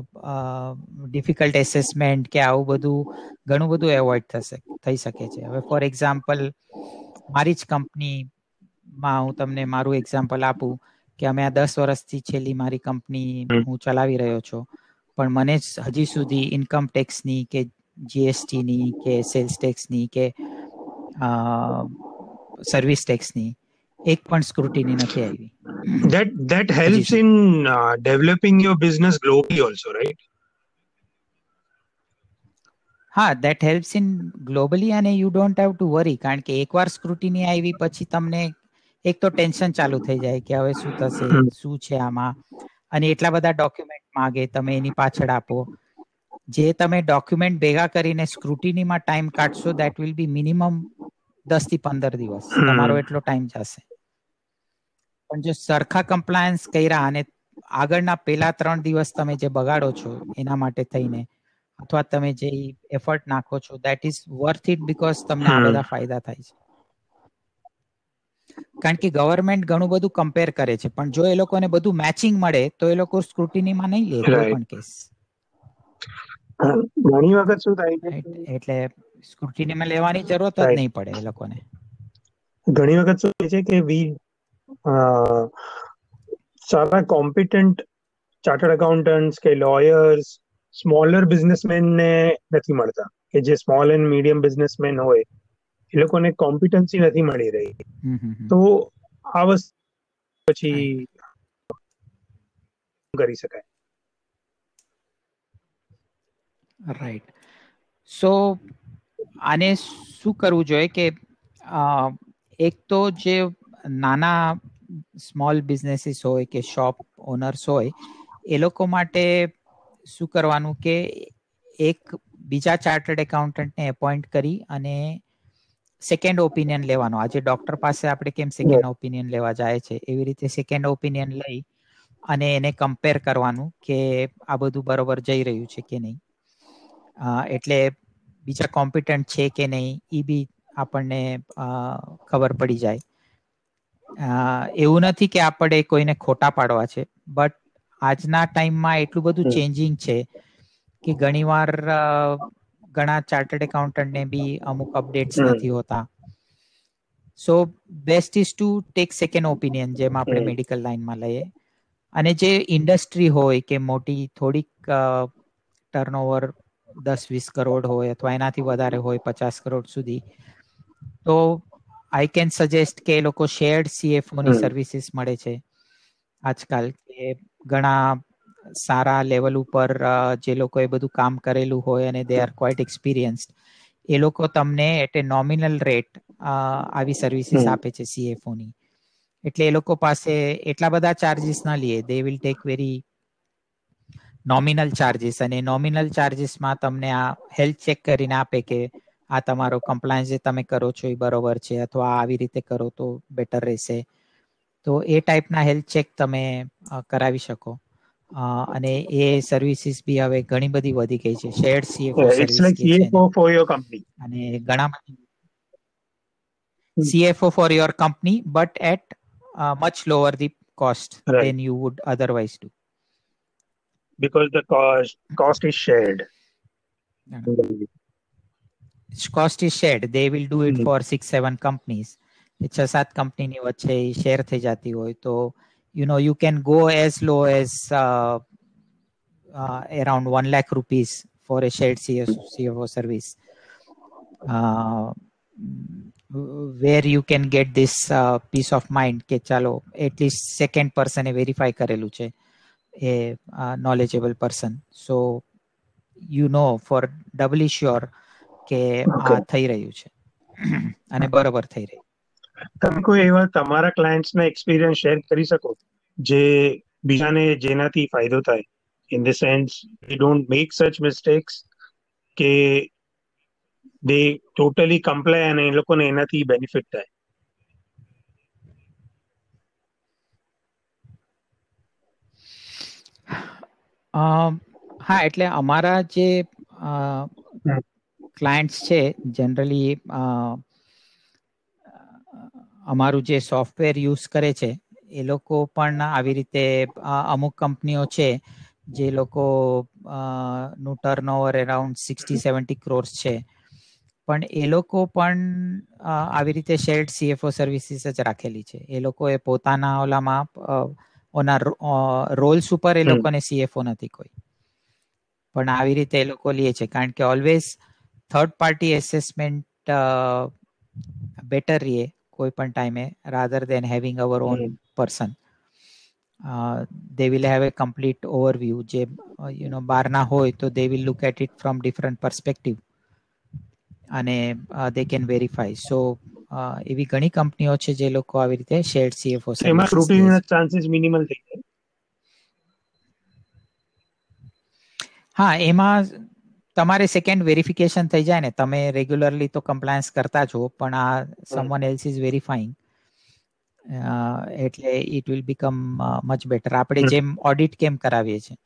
ડિફિકલ્ટ એસેસમેન્ટ કે આવું બધું ઘણું બધું એવોઇડ થશે થઈ શકે છે. હવે ફોર એક્ઝામ્પલ મારી જ કંપનીમાં હું તમને મારું એક્ઝામ્પલ આપું કે અમે આ દસ વર્ષથી છેલ્લી મારી કંપની હું ચલાવી રહ્યો છું. પણ મને હજી સુધી ઇન્કમ ટેક્સની કે જીએસટીની કે સેલ્સ ટેક્સની કે સર્વિસ ટેક્સની એક પણ સ્ક્રુટીની નથી આવી. That that helps in developing your business globally also right હા દેટ હેલ્પ્સ ઇન ગ્લોબલી અને you don't have to worry કારણ કે એકવાર સ્ક્રુટિની આવી પછી તમને એક તો ટેન્શન ચાલુ થઈ જાય કે હવે શું થશે શું છે આમાં? અને એટલા બધા ડોક્યુમેન્ટ માંગે તમે એની પાછળ આપો. જે તમે ડોક્યુમેન્ટ ભેગા કરીને સ્ક્રુટિનીમાં ટાઈમ કાઢશો દેટ વિલ બી મિનિમમ દસથી પંદર દિવસ. તમારો એટલો ટાઈમ જશે. પણ જો સરખા કમ્પ્લાયન્સ કર્યા અને આગળના પેલા ત્રણ દિવસ તમે જે બગાડો છો એના માટે થઈને અથવા તમે જે એફર્ટ નાખો છો that is worth it because તમને આ બધા ફાયદા થાય છે. કારણ કે ગવર્મેન્ટ ઘણું બધું કમ્પેર કરે છે પણ જો એ લોકોને બધું મેચિંગ મળે તો એ લોકો સ્ક્રુટિનીમાં નહીં લે કોઈ પણ કેસ ઘણી વખત શું થાય છે એટલે સ્ક્રુટિનીમાં લેવાની જરૂરત જ નહીં પડે એ લોકોને. ઘણી વખત શું છે કે વી સારા કોમ્પિટન્ટ ચાર્ટર્ડ એકાઉન્ટન્ટ કે લોયર્સ સ્મોલર બિઝનેસમેનને નથી મળતા. કે જે સ્મોલ એન્ડ મીડિયમ બિઝનેસમેન હોય એ લોકોને કોમ્પિટન્સી નથી મળી રહી. તો આ વસ્તુ પછી કરી શકાય. રાઈટ સો આને શું કરવું જોઈએ કે એક તો જે નાના સ્મોલ બિઝનેસીસ હોય કે શોપ ઓનર્સ હોય એ લોકો માટે શું કરવાનું કે એક બીજા ચાર્ટર્ડ એકાઉન્ટન્ટને એપોઇન્ટ કરી અને સેકન્ડ ઓપિનિયન લેવાનો. આજે ડોક્ટર પાસે આપણે કેમ સેકન્ડ ઓપિનિયન લેવા જાય છે? એવી રીતે સેકન્ડ ઓપિનિયન લઈ અને એને કમ્પેર કરવાનું કે આ બધું બરોબર જઈ રહ્યું છે કે નહીં. એટલે બીજા કોમ્પિટન્ટ છે કે નહીં એ બી આપણને ખબર પડી જાય. એવું નથી કે આપણે કોઈને ખોટા પાડવા છે બટ આજના ટાઈમમાં એટલું બધું ચેન્જિંગ છે કે ઘણીવાર ઘણા ચાર્ટર્ડ એકાઉન્ટન્ટને બી અમુક અપડેટ્સ નથી હોતા. So best is to take second opinion જેમ આપણે મેડિકલ લાઈનમાં લઈએ. અને જે ઇન્ડસ્ટ્રી હોય કે મોટી થોડીક ટર્નઓવર દસ વીસ કરોડ હોય અથવા એનાથી વધારે હોય પચાસ કરોડ સુધી તો આઈ કેન સજેસ્ટ કે એ લોકો શેર્ડ સીએફઓ ની સર્વિસીસ મળે છે. આજકાલ કે ઘણા સારા લેવલ ઉપર જે લોકો એ બધું કામ કરેલું હોય અને દે આર ક્વાઇટ એક્સપિરિયન્સ્ડ એ લોકો તમને એટ એ નોમિનલ રેટ આવી સર્વિસીસ આપે છે સીએફઓ ની. એટલે એ લોકો પાસે એટલા બધા ચાર્જીસ ના લે they will take very nominal charges અને નોમિનલ ચાર્જીસમાં તમને આ હેલ્થ ચેક કરીને આપે કે આ તમારો કમ્પ્લાયન્સ જે તમે કરો છો એ બરોબર છે અથવા આવી રીતે કરો તો બેટર રહેશે તો એ ટાઈપના હેલ્થ ચેક તમે કરાવી શકો અને એ સર્વિસીસ બી હવે ઘણી બધી વધી ગઈ છે shared CFO it's service like કે છે CFO ને for your company અને ઘણા for your company, but at uh, much lower the cost right than you would otherwise do. because the cost cost is shared cost is shared. They will do it hmm. for six, seven companies. એ છ સાત કંપનીની વચ્ચે share થઈ જાતી હોય તો you know you can go as low as around 1 lakh rupees for a shared CFO service uh, where you can get this uh, peace of mind કે ચાલો એટલીસ્ટ સેકન્ડ પર્સને વેરીફાઈ કરેલું છે એ knowledgeable person so you know for doubly sure કે આ થઈ રહ્યું છે. અને બરોબર થઈ રહ્યું તમે કોઈ એવા તમારા ક્લાયન્ટ્સના એક્સપિરિયન્સ શેર કરી શકો જે બીજાને જેનાથી ફાયદો થાય. In the sense they don't make such mistakes કે દે ટોટલી કમ્પ્લાય અને એ લોકોને એનાથી બેનિફિટ થાય. હા એટલે અમારા જે. ક્લાયન્ટ્સ છે જનરલી અમારું જે સોફ્ટવેર યુઝ કરે છે એ લોકો પણ આવી રીતે અમુક કંપનીઓ છે જે લોકો નું turnover around sixty seventy crores છે. પણ એ લોકો પણ આવી રીતે શેર્ડ સીએફઓ સર્વિસીસ જ રાખેલી છે. એ લોકોએ પોતાના ઓલામાં ઓના રોલ્સ ઉપર એ લોકોને સીએફઓ નથી કોઈ. પણ આવી રીતે એ લોકો લે છે. કારણ કે always third party assessment better રહે કોઈ પણ ટાઈમે rather than having our own person they will have a complete overview જે યુ નો બહારના હોય તો they will look at it from different perspective અને દે કેન વેરીફાઈ સો એવી ઘણી કંપનીઓ છે જે લોકો આવી રીતે શેર્ડ સીએફઓ એમાં છે ચાન્સીસ મિનિમલ થઈ જાય? હા એમાં તમારે સેકન્ડ વેરિફિકેશન થઈ જાય ને તમે રેગ્યુલરલી તો કમ્પ્લાયન્સ કરતા છો પણ આ સમવન એલ્સ ઇઝ વેરીફાઈંગ એટલે it will become much better આપણે જેમ ઓડિટ કેમ કરાવીએ છીએ.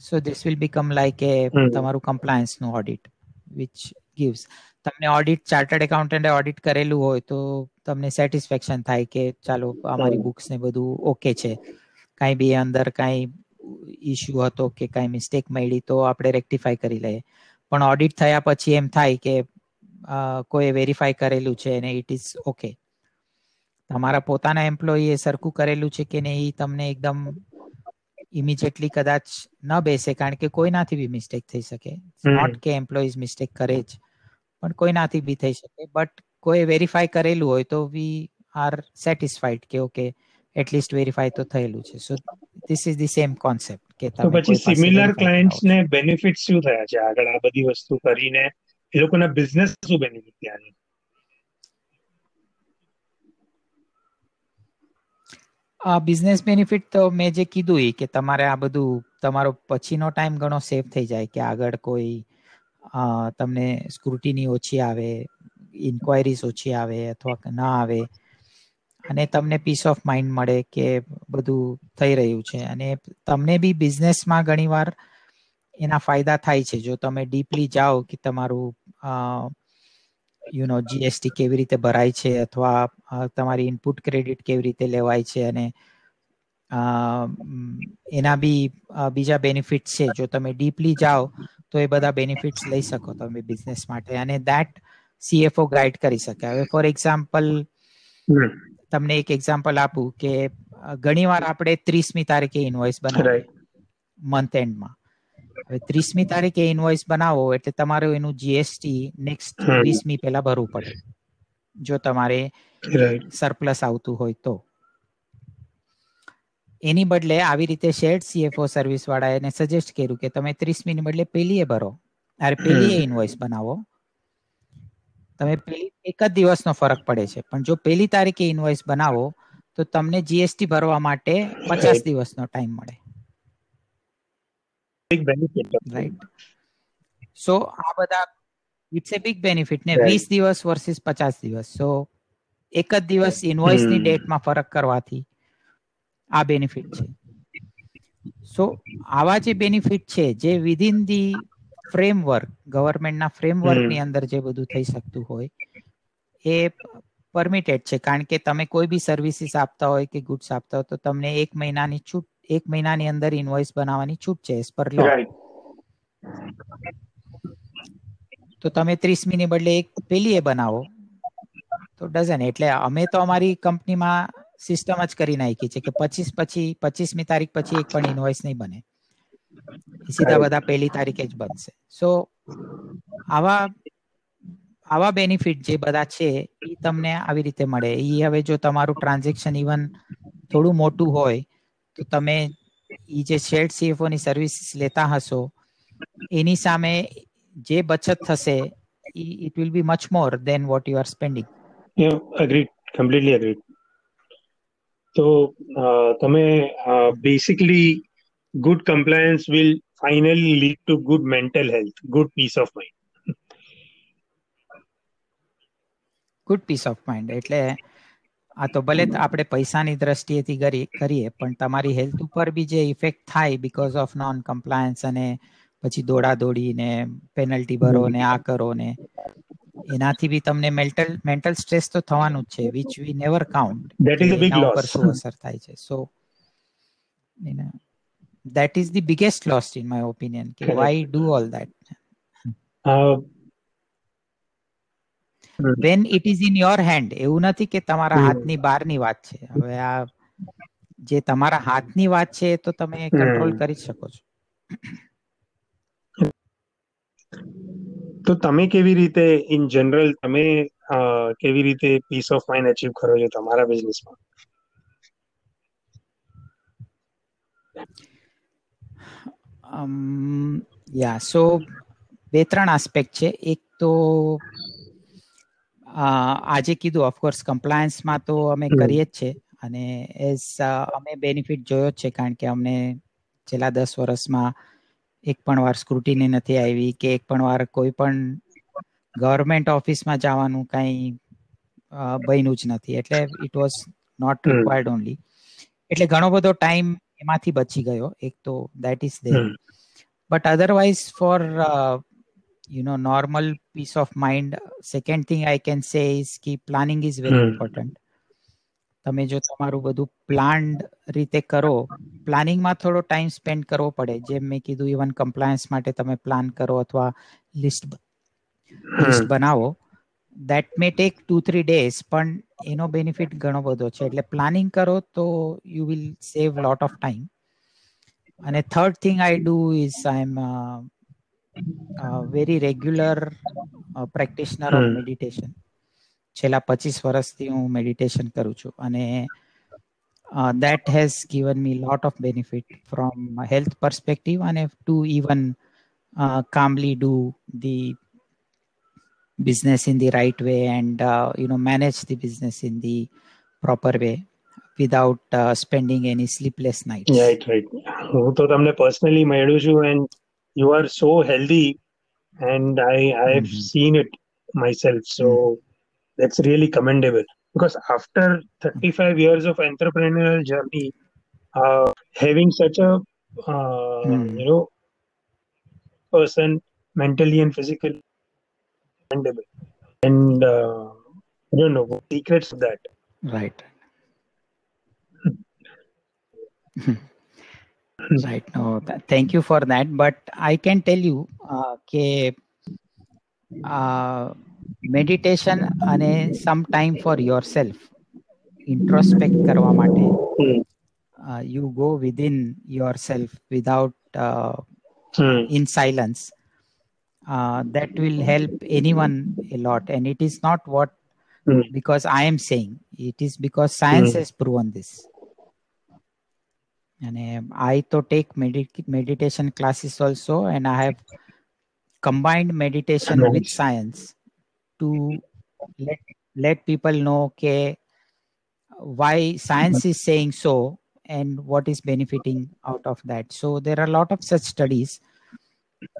So this will become like a તમારું તમારું કમ્પ્લાયન્સનું ઓડિટ વિચ ગીવ્સ તમને ઓડિટ ચાર્ટર્ડ એકાઉન્ટન્ટે ઓડિટ કરેલું હોય તો તમને સેટિસ્ફેક્શન થાય કે ચાલો અમારી બુક્સ ને બધું ઓકે છે. કાંઈ બી અંદર કાંઈ ઇશ્યુ હતો કે કાંઈ મિસ્ટેક મળી તો આપણે રેક્ટિફાઈ કરી લઈએ. પણ ઓડિટ થયા પછી એમ થાય કે કોઈ વેરીફાઈ કરેલું છે અને ઇટ ઇઝ ઓકે તમારા પોતાના એમ્પ્લોયીએ સરખું કરેલું છે કે નહીં એ તમને એકદમ ઇમિજિએટલી કદાચ ન બેસે કારણ કે કોઈનાથી બી મિસ્ટેક થઈ શકે. નોટ કે એમ્પ્લોઈઝ મિસ્ટેક કરે જ પણ કોઈનાથી બી થઈ શકે. બટ કોઈ વેરીફાઈ કરેલું હોય તો વી આર સેટિસ્ફાઈડ કે ઓકે એટલીસ્ટ વેરીફાઈ તો થયેલું છે. So this is the same concept કે તો પછી સિમિલર ક્લાયન્ટ્સ ને બેનિફિટ શું થયા છે? આગળ આ બધી વસ્તુ કરીને એ લોકોના બિઝનેસ શું બેનિફિટ થયા છે? બિઝનેસ બેનિફિટ તો મેં જે કીધું એ કે તમારે આ બધું તમારો પછીનો ટાઈમ ઘણો સેફ થઈ જાય કે આગળ કોઈ તમને સ્ક્રુટીની ઓછી આવે ઇન્ક્વાયરીઝ ઓછી આવે અથવા ના આવે. અને તમને પીસ ઓફ માઇન્ડ મળે કે બધું થઈ રહ્યું છે. અને તમને બી બિઝનેસમાં ઘણીવાર એના ફાયદા થાય છે. જો તમે ડીપલી જાઓ કે તમારું યુ નો જીએસટી કેવી રીતે ભરાય છે અથવા તમારી ઇનપુટ ક્રેડિટ કેવી રીતે લેવાય છે અને એના બી બીજા બેનિફિટ્સ છે. જો તમે ડીપલી જાઓ તો એ બધા બેનિફિટ્સ લઈ શકો તમે બિઝનેસ માટે. અને દેટ સીએફઓ ગાઈડ કરી શકે. હવે ફોર એક્ઝામ્પલ તમને એક એક્ઝામ્પલ આપું કે ઘણી વાર આપણે ત્રીસમી તારીખે ઇનવોઇસ બનાવીએ મંથ એન્ડમાં હવે ત્રીસમી તારીખે ઇનવોઇસ બનાવો એટલે તમારું એનું જીએસટી નેક્સ્ટ વીસમી પહેલા ભરવું પડે. જો તમારે સરપ્લસ આવતું હોય તો. એની બદલે આવી રીતે શેર્ડ સીએફઓ સર્વિસ વાળા એને સજેસ્ટ કર્યું કે તમે ત્રીસમી ની બદલે પેલીએ ભરો. અરે પેલીએ ઇન્વોઇસ બનાવો. તમે પેલી એક જ દિવસનો ફરક પડે છે. પણ જો પેલી તારીખે ઇન્વોઇસ બનાવો તો તમને જીએસટી ભરવા માટે પચાસ દિવસનો ટાઈમ મળે. રાઈટ સો આ બધા ઇટ્સ એ બિગ બેનિફિટ ને વીસ દિવસ વર્સિસ પચાસ દિવસ. સો એક જ દિવસ ઇન્વોઇસની ડેટમાં ફરક કરવાથી આ બેનિફિટ છે. સો આવા જે બેનિફિટ છે જે વિધિન ધી ફ્રેમવર્ક ગવર્મેન્ટના ફ્રેમવર્કની અંદર જે બધું થઈ શકતું હોય એ પરમિટેડ છે. કારણ કે તમે કોઈ બી સર્વિસીસ આપતા હોય કે ગુડ્સ આપતા હોય તો તમને એક મહિનાની છૂટ એક મહિનાની અંદર ઇનવોઇસ બનાવવાની છૂટ છે એઝ પર લો તો તમે ત્રીસમીની બદલે એક પેલી એ બનાવો. તો ડઝન એટલે અમે તો અમારી કંપનીમાં સિસ્ટમ જ કરી નાખી છે કે પચીસ પછી પચીસમી તારીખ પછી એક પણ ઇન્વોઇસ નહીં બને. સીધા બધા પહેલી તારીખે જ બનશે. સો આવા આવા બેનિફિટ જે બધા છે એ તમને આવી રીતે મળે. એ હવે જો તમારું ટ્રાન્ઝેક્શન ઇવન થોડું મોટું હોય તો તમે એ જે શેર્ડ સીએફઓ ની સર્વિસ લેતા હશો એની સામે જે બચત થશે it will be much more than what you are spending agree completely agree તો તમે basically good compliance will finally lead to good mental health, good peace of mind. Good peace of mind એટલે આ તો ભલે આપણે પૈસાની દ્રષ્ટિએથી કરીએ પણ તમારી હેલ્થ ઉપર બી જે ઇફેક્ટ થાય બીકોઝ ઓફ નોન કમ્પ્લાયન્સ અને પછી દોડા દોડી ને પેનલ્ટી ભરો ને આ કરો ને એનાથી બી તમને મેન્ટલ મેન્ટલ સ્ટ્રેસ તો થવાનું જ છે which we never count that is a big loss શું અસર થાય છે. સો that is the biggest loss in my opinion. કે why do all that? Uh, when it is in your hand એવું નથી કે તમારા હાથની બહારની વાત છે. હવે આ જે તમારા હાથની વાત છે તો તમે કંટ્રોલ કરી શકો છો. તો તમે કેવી રીતે ઇન જનરલ તમે કેવી રીતે પીસ ઓફ માઇન્ડ અચીવ કરો છો તમારા બિઝનેસમાં યા સો બે ત્રણ આસ્પેક્ટ છે. એક તો આજે કીધું ઓફકોર્સ કમ્પ્લાયન્સમાં તો અમે કરીએ જ છે. અને એઝ અમે બેનિફિટ જોયો જ છે કારણ કે અમને છેલ્લા દસ વર્ષમાં એક પણ વાર સ્ક્રુટીની નથી આવી કે એક પણ વાર કોઈ પણ ગવર્મેન્ટ ઓફિસમાં જવાનું કંઈ બન્યું જ નથી. એટલે it was not required only એટલે ઘણો બધો ટાઈમ એમાંથી બચી ગયો. એક તો that is there but otherwise for you know normal peace of mind second thing I can say is કે પ્લાનિંગ ઇઝ વેરી ઇમ્પોર્ટન્ટ તમે જો તમારું બધું પ્લાન્ડ રીતે કરો પ્લાનિંગમાં થોડો ટાઈમ સ્પેન્ડ કરવો પડે. જેમ મેં કીધું ઇવન કમ્પ્લાયન્સ માટે તમે પ્લાન કરો અથવા લિસ્ટ લિસ્ટ બનાવો. That may take two three days પણ એનો બેનિફિટ ઘણો બધો છે. એટલે પ્લાનિંગ કરો તો you will save lot of time અને third thing I do is I am very regular practitioner of meditation છેલ્લા પચીસ વર્ષથી હું મેડિટેશન કરું છું. અને that has given me lot of benefit from health perspective અને to even calmly do the business in the right way and uh, you know manage the business in the proper way without uh, spending any sleepless nights right right હું તો તમને personally મળ્યું છું and you are so healthy and I I have seen it myself so that's really commendable because after 35 years of entrepreneurial journey uh, having such a uh, Hmm. you know person mentally and physically commendable and uh, i don't know what secrets of that right right no th- thank you for that but i can tell you uh, કે meditation અને some time for yourself introspect કરવા માટે Hmm. You go within yourself without Hmm. in silence uh, that will help anyone a lot and it is not what Hmm. because i am saying it is because science Hmm. has proven this and um, i to take medi- meditation classes also and i have combined meditation with Nice. science to let let people know okay, why science is saying so and what is benefiting out of that so there are a lot of such studies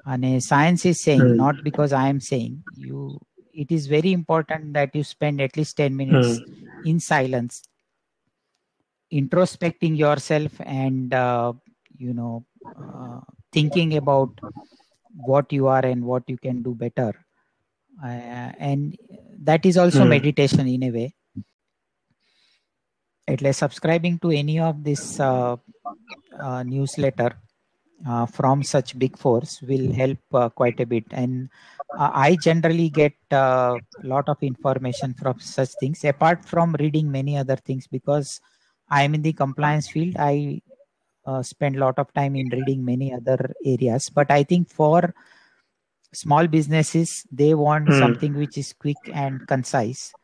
and uh, science is saying mm. not because i am saying you it is very important that you spend at least 10 minutes mm. in silence introspecting yourself and uh, you know uh, thinking about what you are and what you can do better uh, and that is also mm. meditation in a way at least subscribing to any of this uh, uh, newsletter uh, from such big fours will help uh, quite a bit. And uh, i generally get a lot of information from such things. Apart from reading many other things because i am in the compliance field i uh, spend a lot of time in reading many other areas. But i think for small businesses they want Hmm. something which is quick and concise.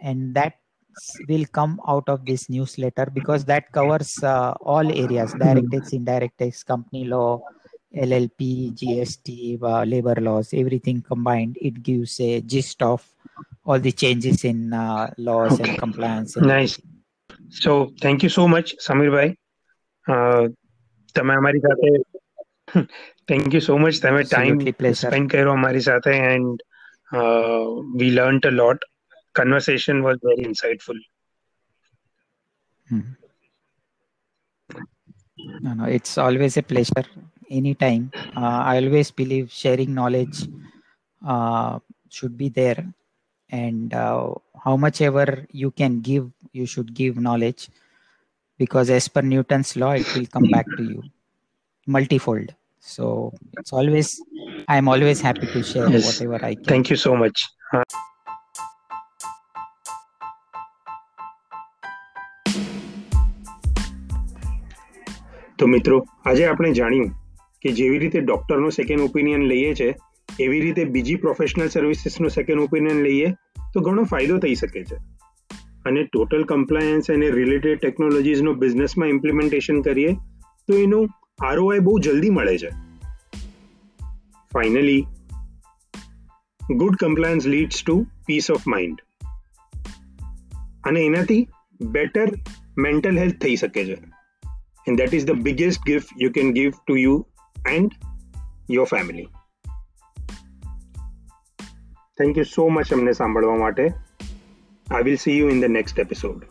And that will come out of this newsletter because that covers uh, all areas direct tax indirect tax company law llp gst uh, labor laws everything combined it gives a gist of all the changes in uh, laws and Okay. compliance and Nice. everything. So thank you so much સમીરભાઈ અ, તમે અમારી સાથે thank you so much તમે time Absolutely pleasure. Spend કર્યો અમારી સાથે and we learn a lot conversation was very insightful. Hmm. No, no, it's always a pleasure. Anytime, uh, I always believe sharing knowledge uh, should be there, and uh, how much ever you can give, you should give knowledge, because as per Newton's law, it will come back to you multifold. So it's always, I'm always happy to share yes. whatever I can. Thank you so much. તો મિત્રો, આજે આપણે જાણ્યું કે જેવી રીતે ડૉક્ટરનો second opinion લઈએ છે, એવી રીતે બીજી પ્રોફેશનલ સર્વિસીસનો સેકન્ડ ઓપિનિયન લઈએ, તો ઘણો ફાયદો થઈ શકે છે. અને ટોટલ કમ્પ્લાયન્સ અને રિલેટેડ ટેકનોલોજીસનો બિઝનેસમાં ઇમ્પ્લિમેન્ટેશન કરીએ, તો એનું આરઓઆઈ બહુ જલ્દી મળે છે. Finally good compliance leads to peace of mind અને એનાથી બેટર મેન્ટલ હેલ્થ થઈ શકે છે. And that is the biggest gift you can give to you and your family thank you so much અમને સાંભળવા માટે i will see you in the next episode